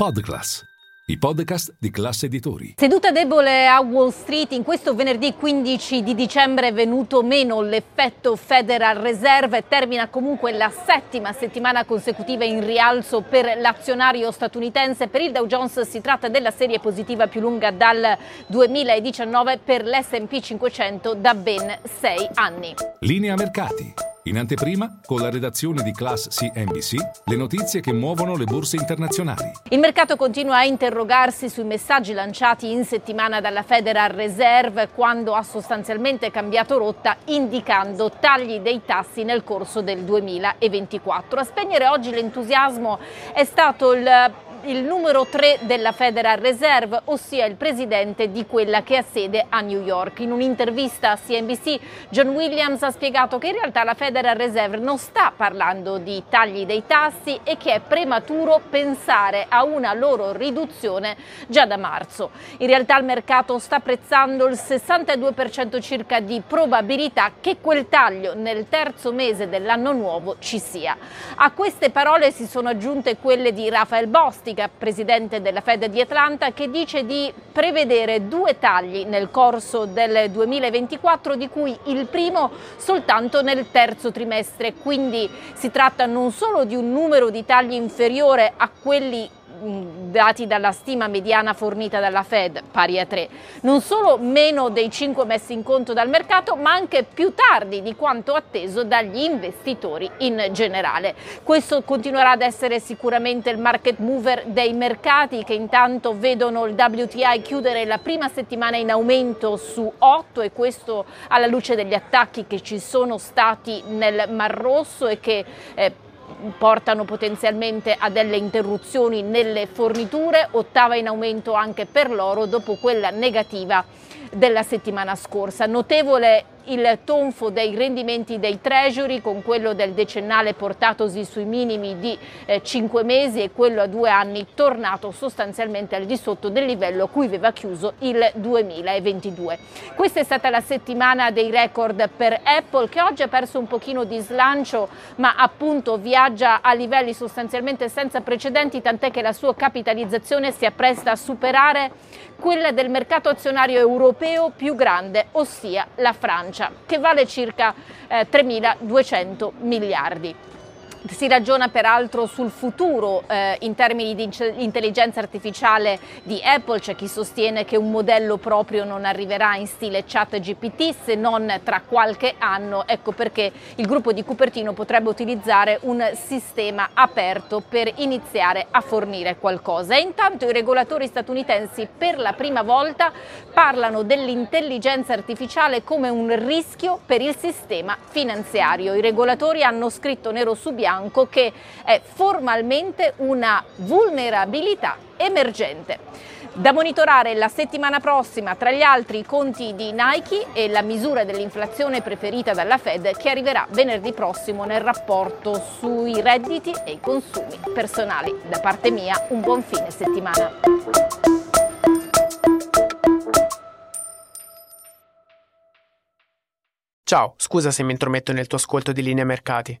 Podclass, i podcast di classe editori. Seduta debole a Wall Street, in questo venerdì 15 di dicembre è venuto meno l'effetto Federal Reserve termina comunque la settima settimana consecutiva in rialzo per l'azionario statunitense. Per il Dow Jones si tratta della serie positiva più lunga dal 2019 per l'S&P 500 da ben sei anni. Linea mercati. In anteprima, con la redazione di Class CNBC, le notizie che muovono le borse internazionali. Il mercato continua a interrogarsi sui messaggi lanciati in settimana dalla Federal Reserve quando ha sostanzialmente cambiato rotta indicando tagli dei tassi nel corso del 2024. A spegnere oggi l'entusiasmo è stato il il numero 3 della Federal Reserve, ossia il presidente di quella che ha sede a New York. In un'intervista a CNBC, John Williams ha spiegato che in realtà la Federal Reserve non sta parlando di tagli dei tassi e che è prematuro pensare a una loro riduzione già da marzo. In realtà il mercato sta apprezzando il 62% circa di probabilità che quel taglio nel terzo mese dell'anno nuovo ci sia. A queste parole si sono aggiunte quelle di Rafael Bosti, Plastica, presidente della Fed di Atlanta, che dice di prevedere due tagli nel corso del 2024, di cui il primo soltanto nel terzo trimestre. Quindi si tratta non solo di un numero di tagli inferiore a quelli dati dalla stima mediana fornita dalla Fed, pari a 3, non solo meno dei 5 messi in conto dal mercato, ma anche più tardi di quanto atteso dagli investitori in generale. Questo continuerà ad essere sicuramente il market mover dei mercati che intanto vedono il WTI chiudere la prima settimana in aumento su 8 e questo alla luce degli attacchi che ci sono stati nel Mar Rosso e che eh, portano potenzialmente a delle interruzioni nelle forniture, ottava in aumento anche per l'oro dopo quella negativa della settimana scorsa. Notevole il tonfo dei rendimenti dei treasury con quello del decennale portatosi sui minimi di eh, 5 mesi e quello a due anni tornato sostanzialmente al di sotto del livello a cui aveva chiuso il 2022. Questa è stata la settimana dei record per Apple che oggi ha perso un pochino di slancio ma appunto viaggia a livelli sostanzialmente senza precedenti tant'è che la sua capitalizzazione si appresta a superare quella del mercato azionario europeo più grande, ossia la Francia, che vale circa eh, 3.200 miliardi. Si ragiona peraltro sul futuro eh, in termini di intelligenza artificiale di Apple, c'è chi sostiene che un modello proprio non arriverà in stile chat GPT se non tra qualche anno, ecco perché il gruppo di Cupertino potrebbe utilizzare un sistema aperto per iniziare a fornire qualcosa. E intanto i regolatori statunitensi per la prima volta parlano dell'intelligenza artificiale come un rischio per il sistema finanziario. I regolatori hanno scritto nero su bianco bianco che è formalmente una vulnerabilità emergente. Da monitorare la settimana prossima, tra gli altri, i conti di Nike e la misura dell'inflazione preferita dalla Fed che arriverà venerdì prossimo nel rapporto sui redditi e i consumi personali. Da parte mia, un buon fine settimana. Ciao, scusa se mi intrometto nel tuo ascolto di linea mercati.